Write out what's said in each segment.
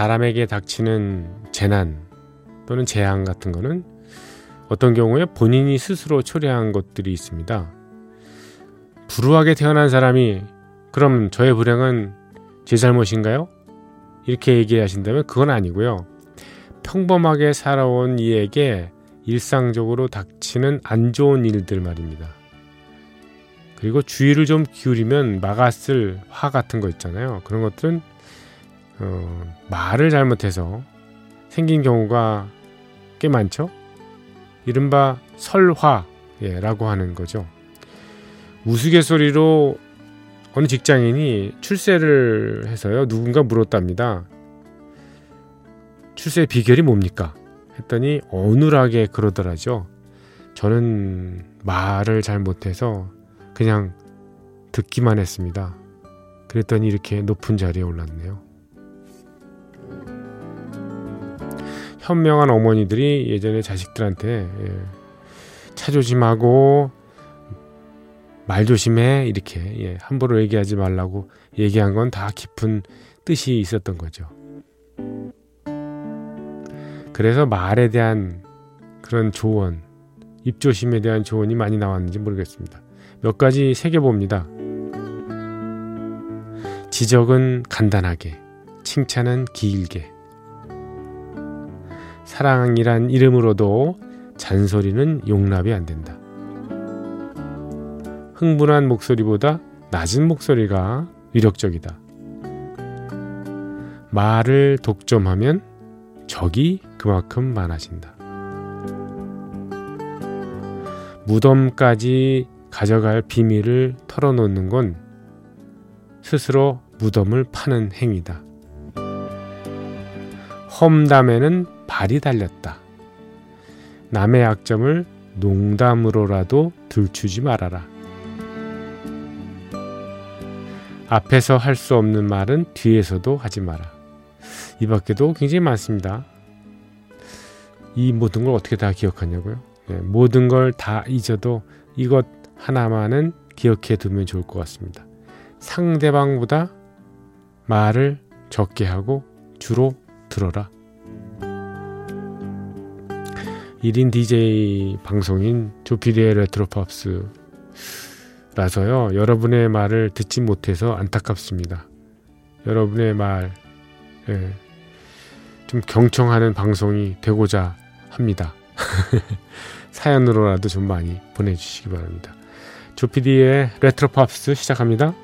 사람에게 닥치는 재난 또는 재앙 같은 거는 어떤 경우에 본인이 스스로 초래한 것들이 있습니다. 불우하게 태어난 사람이 그럼 저의 불행은 제 잘못인가요? 이렇게 얘기하신다면 그건 아니고요. 평범하게 살아온 이에게 일상적으로 닥치는 안 좋은 일들 말입니다. 그리고 주의를 좀 기울이면 막았을 화 같은 거 있잖아요. 그런 것들은 어, 말을 잘못해서 생긴 경우가 꽤 많죠. 이른바 설화라고 하는 거죠. 우스갯소리로 어느 직장인이 출세를 해서요 누군가 물었답니다. 출세 비결이 뭡니까? 했더니 어눌하게 그러더라죠. 저는 말을 잘 못해서 그냥 듣기만 했습니다. 그랬더니 이렇게 높은 자리에 올랐네요. 현명한 어머니들이 예전에 자식들한테 예, 차 조심하고 말 조심해 이렇게 예, 함부로 얘기하지 말라고 얘기한 건 다 깊은 뜻이 있었던 거죠. 그래서 말에 대한 그런 조언, 입조심에 대한 조언이 많이 나왔는지 모르겠습니다. 몇 가지 새겨봅니다. 지적은 간단하게, 칭찬은 길게. 사랑이란 이름으로도 잔소리는 용납이 안 된다. 흥분한 목소리보다 낮은 목소리가 위력적이다. 말을 독점하면 적이 그만큼 많아진다. 무덤까지 가져갈 비밀을 털어놓는 건 스스로 무덤을 파는 행위다. 험담에는 발이 달렸다. 남의 약점을 농담으로라도 들추지 말아라. 앞에서 할 수 없는 말은 뒤에서도 하지 마라. 이 밖에도 굉장히 많습니다. 이 모든 걸 어떻게 다 기억하냐고요? 네, 모든 걸 다 잊어도 이것 하나만은 기억해 두면 좋을 것 같습니다. 상대방보다 말을 적게 하고 주로 들어라. 1인 DJ 방송인 조피디의 레트로팝스 라서요. 여러분의 말을 듣지 못해서 안타깝습니다. 여러분의 말, 예, 좀 경청하는 방송이 되고자 합니다. 사연으로라도 좀 많이 보내주시기 바랍니다. 조피디의 레트로팝스 시작합니다.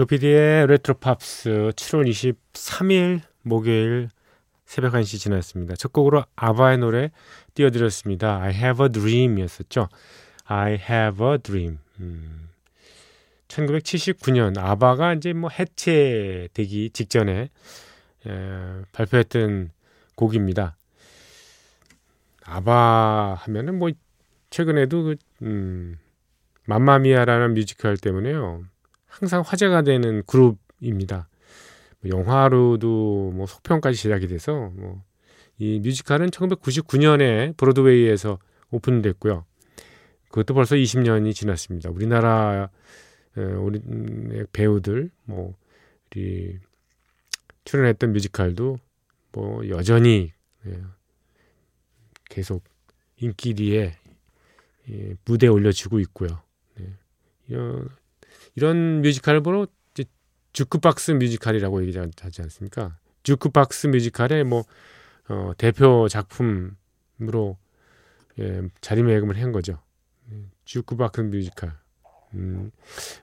조피디의 레트로팝스 7월 23일 목요일 새벽 1시 지났습니다. 첫 곡으로 아바의 노래 띄워드렸습니다. I have a dream 이었었죠. I have a dream. 음, 1979년 아바가 이제 뭐 해체되기 직전에 에, 발표했던 곡입니다. 아바 하면은 뭐 최근에도 그, 음, 맘마미아라는 뮤지컬 때문에요. 항상 화제가 되는 그룹입니다. 뭐 영화로도 뭐 속편까지 제작이 돼서 뭐 이 뮤지컬은 1999년에 브로드웨이에서 오픈됐고요. 그것도 벌써 20년이 지났습니다. 우리나라 우리 배우들 뭐 우리 출연했던 뮤지컬도 뭐 여전히 예, 계속 인기리에 예, 무대에 올려지고 있고요. 네. 이런, 이런 뮤지컬을 보러 주크박스 뮤지컬이라고 얘기하지 않습니까? 주크박스 뮤지컬의 뭐 어, 대표 작품으로 예, 자리매김을 한 거죠. 예, 주크박스 뮤지컬. 음,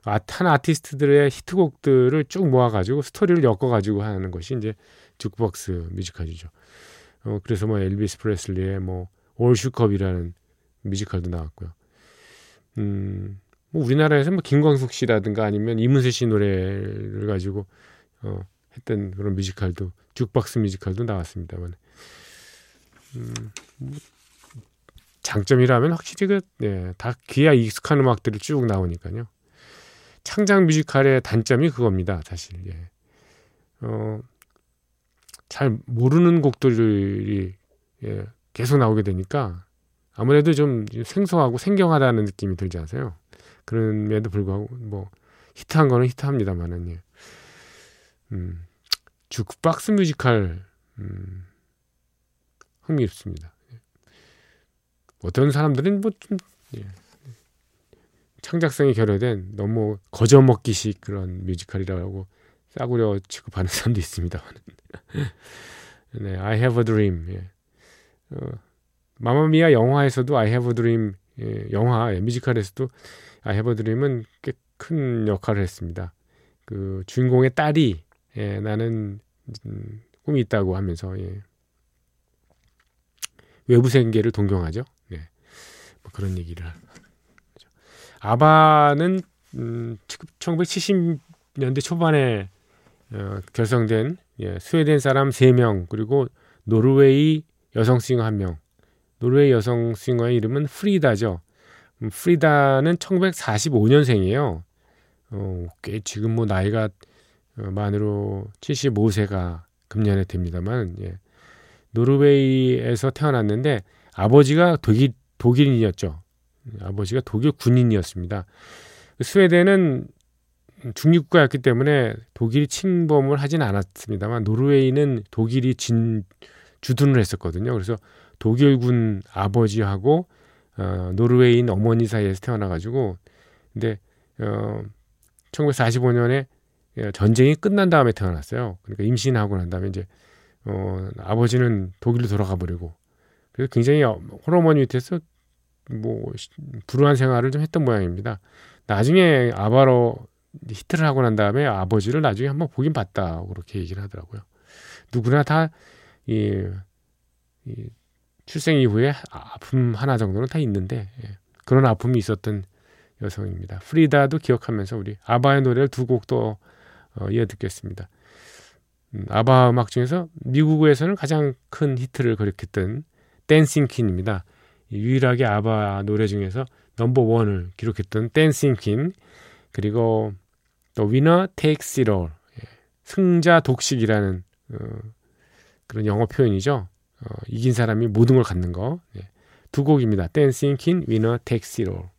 아, 한 아티스트들의 히트곡들을 쭉 모아가지고 스토리를 엮어가지고 하는 것이 이제 주크박스 뮤지컬이죠. 어, 그래서 뭐 엘비스 프레슬리의 뭐 올슈컵이라는 뮤지컬도 나왔고요. 음, 뭐 우리나라에서 뭐 김광석 씨라든가 아니면 이문세 씨 노래를 가지고 어, 했던 그런 뮤지컬도 죽박스 뮤지컬도 나왔습니다만 음, 뭐 장점이라면 확실히 그, 네, 다 귀에 익숙한 음악들이 쭉 나오니까요. 창작 뮤지컬의 단점이 그겁니다, 사실. 예. 어, 잘 모르는 곡들이 예, 계속 나오게 되니까 아무래도 좀 생소하고 생경하다는 느낌이 들지 않으세요? 그럼에도 불구하고 뭐 히트한 거는 히트합니다만은 예. 음, 주크박스 뮤지컬 음, 흥미롭습니다. 예. 어떤 사람들은 뭐좀 예. 창작성이 결여된 너무 거저먹기식 그런 뮤지컬이라고 싸구려 취급하는 사람도 있습니다. 네, I Have a Dream. 예. 어, 마마미아 영화에서도 I Have a Dream 예, 영화 예, 뮤지컬에서도 a Dream은 꽤 큰 역할을 했습니다. 그 주인공의 딸이 예, 나는 음, 꿈이 있다고 하면서 예. 외부 생계를 동경하죠. 네. 뭐 그런 얘기를 하죠. 아바는 음, 1970년대 초반에 어, 결성된 예, 스웨덴 사람 3명 그리고 노르웨이 여성 싱어 1명 노르웨이 여성 싱어의 이름은 프리다죠. 음, 프리다는 1945년생이에요. 어, 꽤 지금 뭐 나이가 어, 만으로 75세가 금년에 됩니다만 예. 노르웨이에서 태어났는데 아버지가 독일 독일인이었죠. 아버지가 독일 군인이었습니다. 스웨덴은 중립국가였기 때문에 독일이 침범을 하진 않았습니다만 노르웨이는 독일이 진 주둔을 했었거든요. 그래서 독일군 아버지하고 어, 노르웨이인 어머니 사이에서 태어나가지고 근데 어, 1945년에 예, 전쟁이 끝난 다음에 태어났어요. 그러니까 임신하고 난 다음에 이제 어, 아버지는 독일로 돌아가 버리고 그래서 굉장히 호르몬이 밑에서 뭐 불우한 생활을 좀 했던 모양입니다. 나중에 아바로 히트를 하고 난 다음에 아버지를 나중에 한번 보긴 봤다 그렇게 얘기를 하더라고요. 누구나 다이 이 출생 이후에 아픔 하나 정도는 다 있는데 예. 그런 아픔이 있었던 여성입니다. 프리다도 기억하면서 우리 아바의 노래를 두 곡도 어, 이어 듣겠습니다. 음, 아바 음악 중에서 미국에서는 가장 큰 히트를 거뒀던 Dancing Queen입니다. 유일하게 아바 노래 중에서 number one을 기록했던 Dancing Queen 그리고 또 Winner Takes It All. 승자 독식이라는 어, 그런 영어 표현이죠. 어, 이긴 사람이 모든 걸 갖는 거. 예. 두 곡입니다. Winner Takes It All.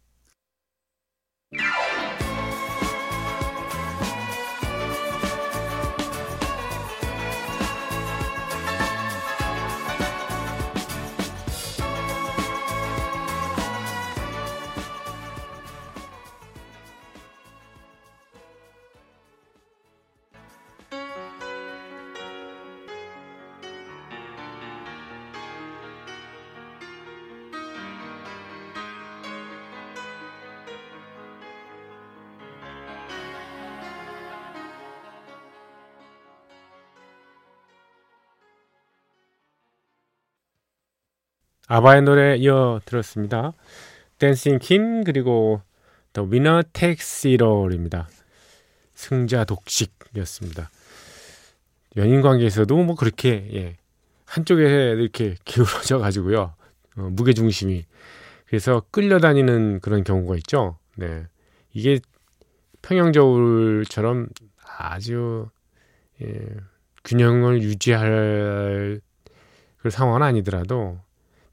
아바의 노래 이어 들었습니다. 댄싱 퀸 그리고 더 위너 텍시롤입니다. 승자 독식이었습니다. 연인 관계에서도 뭐 그렇게 예, 한쪽에 이렇게 기울어져 가지고요. 어, 무게 중심이 그래서 끌려다니는 그런 경우가 있죠. 네. 이게 평형저울처럼 아주 예, 균형을 유지할 그 상황은 아니더라도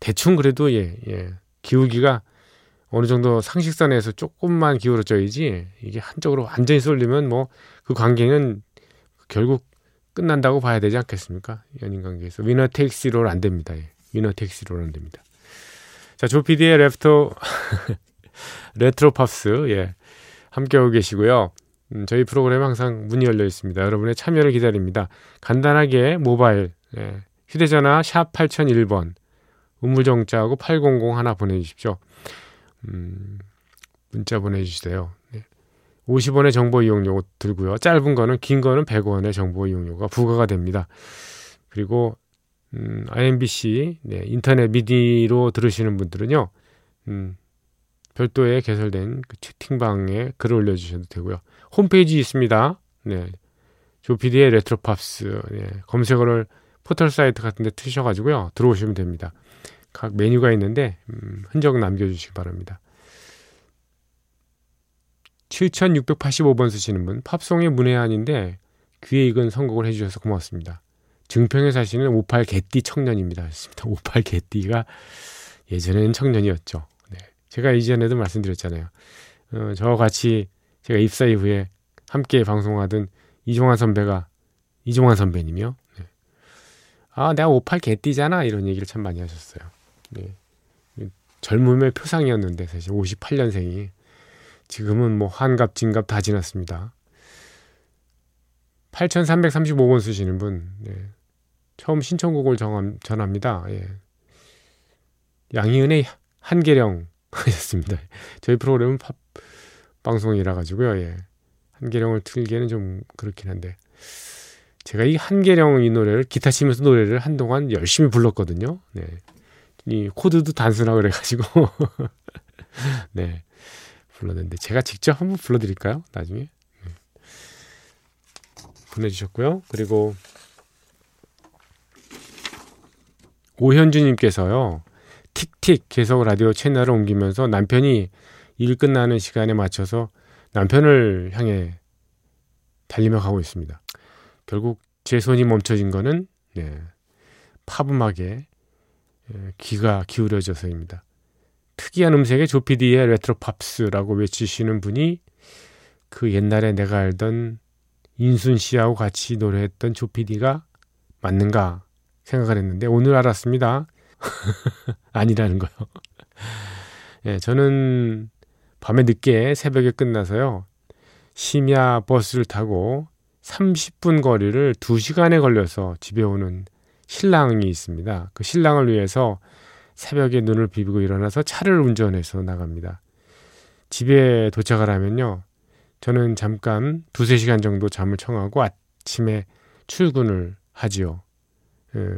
대충 그래도 예, 예. 기울기가 어느 정도 상식선에서 조금만 기울어져야지 이게 한쪽으로 완전히 쏠리면 뭐 그 관계는 결국 끝난다고 봐야 되지 않겠습니까? 연인 관계에서 winner takes it all은 안 됩니다. 예. Winner takes it all은 안 됩니다. 자, 조피디의 레프터 레트로 팝스 예. 함께하고 계시고요. 음, 저희 프로그램 항상 문이 열려 있습니다. 여러분의 참여를 기다립니다. 간단하게 모바일 예. 휴대전화 샵 8001번 우물정자하고 800 하나 보내주십시오. 음, 문자 보내주세요. 네. 50원의 정보 이용료 들고요. 짧은 거는 긴 거는 100원의 정보 이용료가 부과가 됩니다. 그리고 음, IMBC 네, 인터넷 미디로 들으시는 분들은요. 음, 별도의 개설된 그 채팅방에 글을 올려주셔도 되고요. 홈페이지 있습니다. 네. 조피디의 레트로팝스 네. 검색어를 포털 사이트 같은 데 치셔가지고요. 들어오시면 됩니다. 각 메뉴가 있는데 음, 흔적 남겨주시기 바랍니다. 7685번 쓰시는 분 팝송의 문외한인데 귀에 익은 선곡을 해주셔서 고맙습니다. 증평에 사시는 58 개띠 청년입니다. 58 개띠가 예전에는 청년이었죠. 네. 제가 이전에도 말씀드렸잖아요. 어, 저와 같이 제가 입사 이후에 함께 방송하던 이종환 선배가 이종환 선배님이요. 네. 아, 내가 58 개띠잖아 이런 얘기를 참 많이 하셨어요. 네. 젊음의 표상이었는데 사실 58년생이 지금은 뭐 환갑, 진갑 다 지났습니다. 8335번 쓰시는 분, 네. 처음 신청곡을 정함, 전합니다. 예. 양희은의 한계령 하셨습니다. 저희 프로그램은 팝 방송이라 가지고요. 예. 한계령을 틀기에는 좀 그렇긴 한데 제가 이 한계령 이 노래를 기타 치면서 노래를 한동안 열심히 불렀거든요. 네. 이 코드도 단순하고 그래가지고 네 불렀는데 제가 직접 한번 불러드릴까요? 나중에 네. 보내주셨고요. 그리고 오현주님께서요. 틱틱 계속 라디오 채널을 옮기면서 남편이 일 끝나는 시간에 맞춰서 남편을 향해 달리며 가고 있습니다. 결국 제 손이 멈춰진 거는 네, 팝 음악에 귀가 기울여져서입니다. 특이한 음색의 조피디의 레트로 팝스라고 외치시는 분이 그 옛날에 내가 알던 인순 씨하고 같이 노래했던 조피디가 맞는가 생각을 했는데 오늘 알았습니다. 아니라는 거요. 예, 저는 밤에 늦게 새벽에 끝나서요. 심야 버스를 타고 30분 거리를 2시간에 걸려서 집에 오는 신랑이 있습니다. 그 신랑을 위해서 새벽에 눈을 비비고 일어나서 차를 운전해서 나갑니다. 집에 도착을 하면요. 저는 잠깐 두세 시간 정도 잠을 청하고 아침에 출근을 하지요. 예,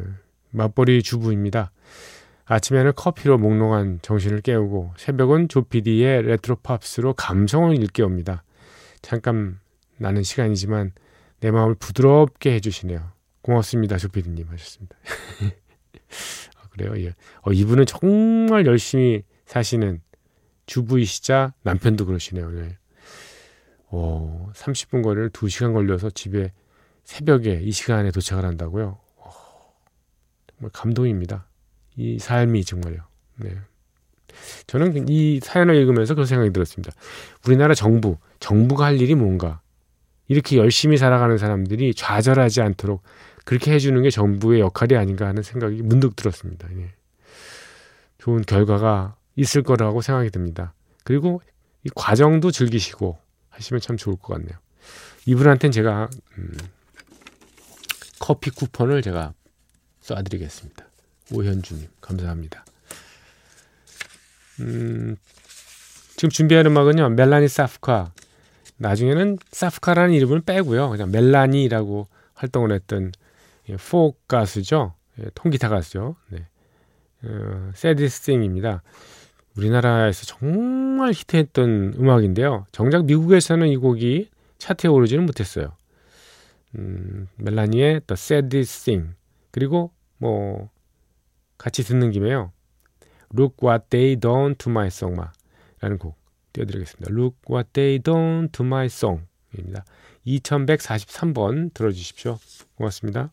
맞벌이 주부입니다. 아침에는 커피로 몽롱한 정신을 깨우고 새벽은 조피디의 레트로 팝스로 감성을 일깨웁니다. 잠깐 나는 시간이지만 내 마음을 부드럽게 해주시네요. 고맙습니다, 조피디님 하셨습니다. 아, 그래요? 예. 어, 이분은 정말 열심히 사시는 주부이시자 남편도 그러시네요. 네. 어, 30분 거리를 2시간 걸려서 집에 새벽에 이 시간에 도착을 한다고요. 어, 정말 감동입니다. 이 삶이 정말요. 네. 저는 이 사연을 읽으면서 그런 생각이 들었습니다. 우리나라 정부, 정부가 할 일이 뭔가? 이렇게 열심히 살아가는 사람들이 좌절하지 않도록 그렇게 해주는 게 정부의 역할이 아닌가 하는 생각이 문득 들었습니다. 예. 좋은 결과가 있을 거라고 생각이 듭니다. 그리고 이 과정도 즐기시고 하시면 참 좋을 것 같네요. 이분한테는 제가 음, 커피 쿠폰을 제가 쏴드리겠습니다. 오현주님 감사합니다. 음, 지금 준비한 음악은요 멜라니 사프카 나중에는 사프카라는 이름을 빼고요 그냥 멜라니라고 활동을 했던 예, 포크 가수죠 예, 통기타 가수죠 네. 어, 세디스팅입니다 우리나라에서 정말 히트했던 음악인데요 정작 미국에서는 이 곡이 차트에 오르지는 못했어요 음, 멜라니의 The Saddest Thing 그리고 뭐 같이 듣는 김에요. Look What They Done to My Song 라는 곡 띄워드리겠습니다. Look What They Done to My Song 입니다. 2143번 들어주십시오. 고맙습니다.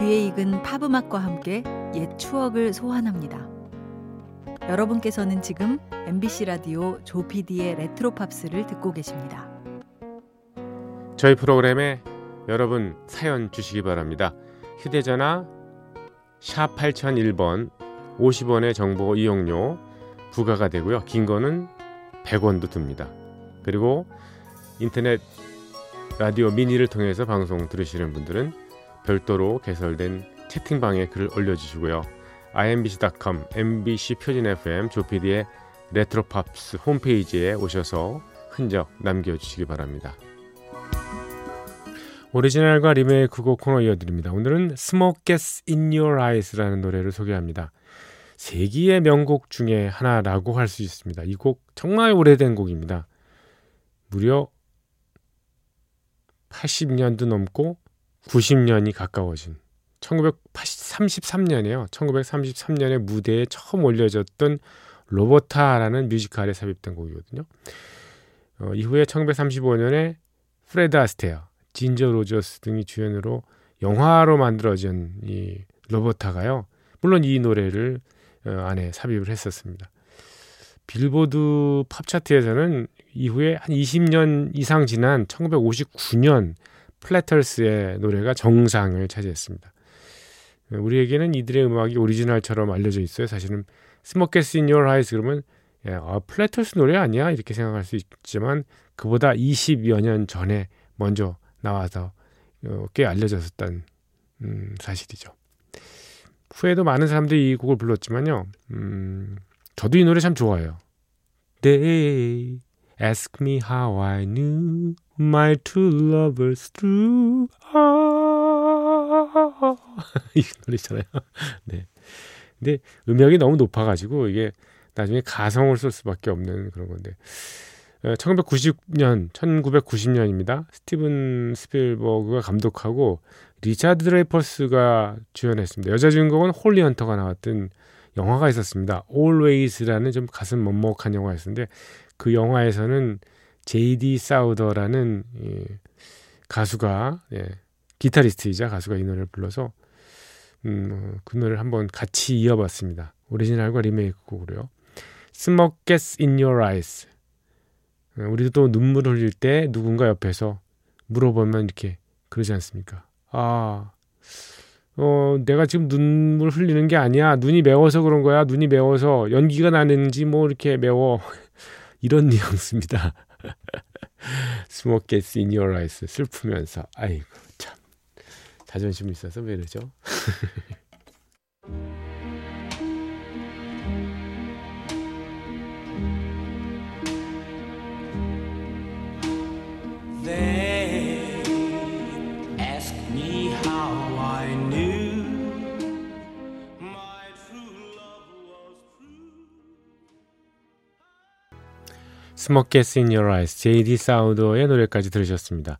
귀에 익은 팝음악과 함께 옛 추억을 소환합니다. 여러분께서는 지금 MBC 라디오 조피디의 레트로 팝스를 듣고 계십니다. 저희 프로그램에 여러분 사연 주시기 바랍니다. 휴대전화 샵 8001번 50원의 정보 이용료 부과가 되고요. 긴 거는 100원도 듭니다. 그리고 인터넷 라디오 미니를 통해서 방송 들으시는 분들은 별도로 개설된 채팅방에 글을 올려주시고요. imbc.com, mbc 표준 FM 조피디의 레트로팝스 홈페이지에 오셔서 흔적 남겨주시기 바랍니다. 오리지널과 리메이크 곡 코너 이어드립니다. 오늘은 Smoke Gets In Your Eyes라는 노래를 소개합니다. 세기의 명곡 중에 하나라고 할 수 있습니다. 이 곡 정말 오래된 곡입니다. 무려 80년도 넘고 90년이 가까워진 1933년에요. 1933년에 무대에 처음 올려졌던 로버타라는 뮤지컬에 삽입된 곡이거든요. 어, 이후에 1935년에 프레드 아스테어, 진저 로저스 등이 주연으로 영화로 만들어진 이 로버타가요. 물론 이 노래를 어, 안에 삽입을 했었습니다. 빌보드 팝 차트에서는 이후에 한 20년 이상 지난 1959년 플래터스의 노래가 정상을 차지했습니다. 우리에게는 이들의 음악이 오리지널처럼 알려져 있어요. 사실은 Smoke Gets in Your Eyes 그러면 야, 아, 플래터스 노래 아니야? 이렇게 생각할 수 있지만 그보다 20여 년 전에 먼저 나와서 어, 꽤 알려졌었던 음, 사실이죠. 후에도 많은 사람들이 이 곡을 불렀지만요. 음, 저도 이 노래 참 좋아해요. They ask me how I knew my two lovers through. 아, 이 노래잖아요. 네. 근데 음역이 너무 높아가지고 이게 나중에 가성을 쓸 수밖에 없는 그런 건데. 1990년, 1990년입니다. 스티븐 스필버그가 감독하고 리차드 드레이퍼스가 주연했습니다. 여자 주인공은 홀리 헌터가 나왔던 영화가 있었습니다. Always라는 좀 가슴 먹먹한 영화였는데 그 영화에서는 제이디 사우더라는 예, 가수가 예, 기타리스트이자 가수가 이 노래를 불러서 음, 어, 그 노래를 한번 같이 이어봤습니다. 오리지널과 리메이크 곡으로요. Smoke gets in your eyes. 어, 우리도 또 눈물 흘릴 때 누군가 옆에서 물어보면 이렇게 그러지 않습니까? 아, 어, 내가 지금 눈물 흘리는 게 아니야. 눈이 매워서 그런 거야. 눈이 매워서 연기가 나는지 뭐 이렇게 매워. 이런 뉘앙스입니다. Smoke gets in your eyes. 슬프면서. 아이고, 참. 자존심 있어서 왜 이러죠? Smoke Gets in Your Eyes, J.D. 사우더의 노래까지 들으셨습니다.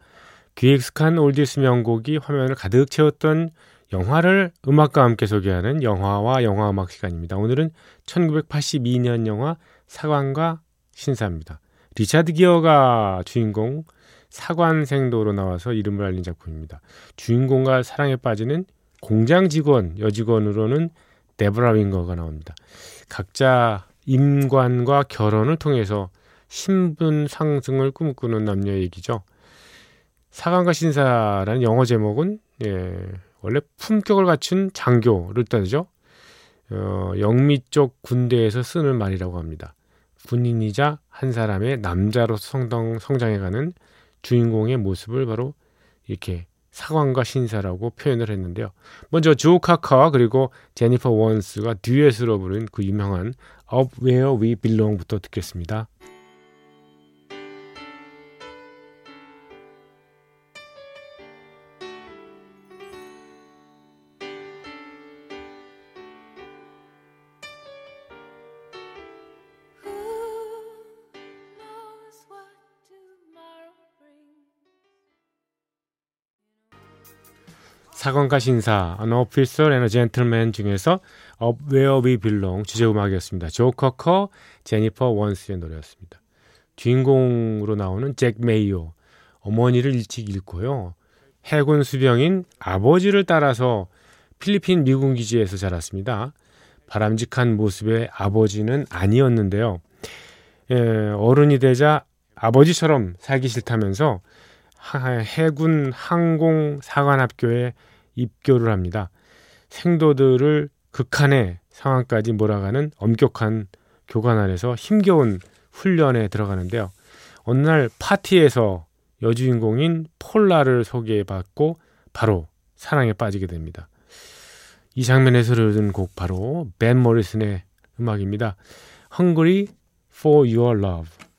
귀에 익숙한 oldies 명곡이 화면을 가득 채웠던 영화를 음악과 함께 소개하는 영화와 영화음악 시간입니다. 오늘은 1982년 영화 사관과 신사입니다. 리차드 기어가 주인공 사관생도로 나와서 이름을 알린 작품입니다. 주인공과 사랑에 빠지는 공장 직원 여직원으로는 데브라 윙거가 나옵니다. 각자 임관과 결혼을 통해서 신분 상승을 꿈꾸는 남녀 얘기죠. 사관과 신사라는 영어 제목은 예, 원래 품격을 갖춘 장교를 뜻하죠. 어, 영미 쪽 군대에서 쓰는 말이라고 합니다. 군인이자 한 사람의 남자로서 성장, 성장해가는 주인공의 모습을 바로 이렇게 사관과 신사라고 표현을 했는데요. 먼저 조 카카와 그리고 제니퍼 원스가 듀엣으로 부른 그 유명한 Up Where We Belong부터 듣겠습니다. 사관과 신사, An Officer and a Gentleman 중에서 Up Where We Belong 주제 음악이었습니다. 조 커커, 제니퍼 원스의 노래였습니다. 주인공으로 나오는 잭 메이오, 어머니를 일찍 잃고요. 해군 수병인 아버지를 따라서 필리핀 미군 기지에서 자랐습니다. 바람직한 모습의 아버지는 아니었는데요. 예, 어른이 되자 아버지처럼 살기 싫다면서 해군 항공 사관학교에 입교를 합니다. 생도들을 극한의 상황까지 몰아가는 엄격한 교관 안에서 힘겨운 훈련에 들어가는데요. 어느 날 파티에서 여주인공인 폴라를 소개받고 바로 사랑에 빠지게 됩니다. 이 장면에서 흐르는 곡 바로 벤 모리슨의 음악입니다. Hungry for Your Love.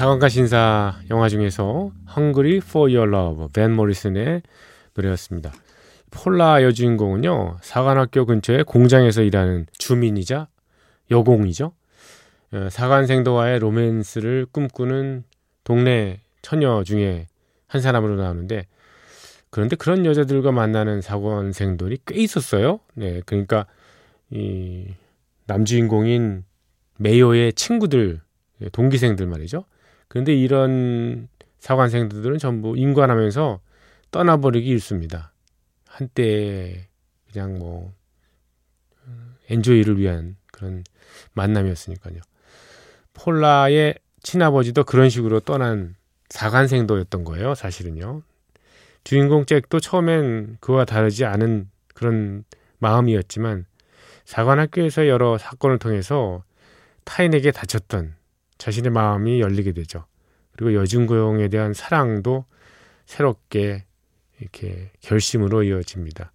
사관과 신사 영화 중에서 Hungry for Your Love 벤 모리슨의 노래였습니다. 폴라 여주인공은요 사관학교 근처의 공장에서 일하는 주민이자 여공이죠. 어, 사관생도와의 로맨스를 꿈꾸는 동네 처녀 중에 한 사람으로 나오는데 그런데 그런 여자들과 만나는 사관생들이 꽤 있었어요. 네, 그러니까 이 남주인공인 메이어의 친구들, 동기생들 말이죠. 그런데 이런 사관생들은 전부 인관하면서 떠나버리기 일쑤입니다. 한때 그냥 뭐 엔조이를 위한 그런 만남이었으니까요. 폴라의 친아버지도 그런 식으로 떠난 사관생도였던 거예요, 사실은요. 주인공 잭도 처음엔 그와 다르지 않은 그런 마음이었지만 사관학교에서 여러 사건을 통해서 타인에게 다쳤던 자신의 마음이 열리게 되죠. 그리고 여중고용에 대한 사랑도 새롭게 이렇게 결심으로 이어집니다.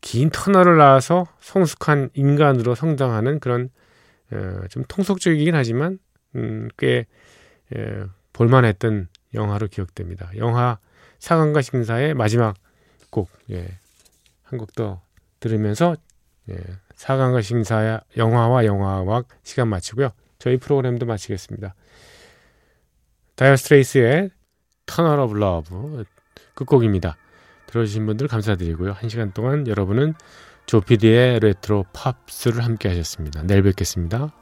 긴 터널을 나와서 성숙한 인간으로 성장하는 그런 어, 좀 통속적이긴 하지만 음, 꽤 예, 볼만했던 영화로 기억됩니다. 영화 사관과 신사의 마지막 곡, 예, 한 곡 더 들으면서 예, 사관과 신사의 영화와 영화음악 시간 마치고요. 저희 프로그램도 마치겠습니다. 다이어 스트레이츠의 Tunnel of Love 끝곡입니다. 들어주신 분들 감사드리고요. 한 시간 동안 여러분은 조피디의 레트로 팝스를 함께 하셨습니다. 내일 뵙겠습니다.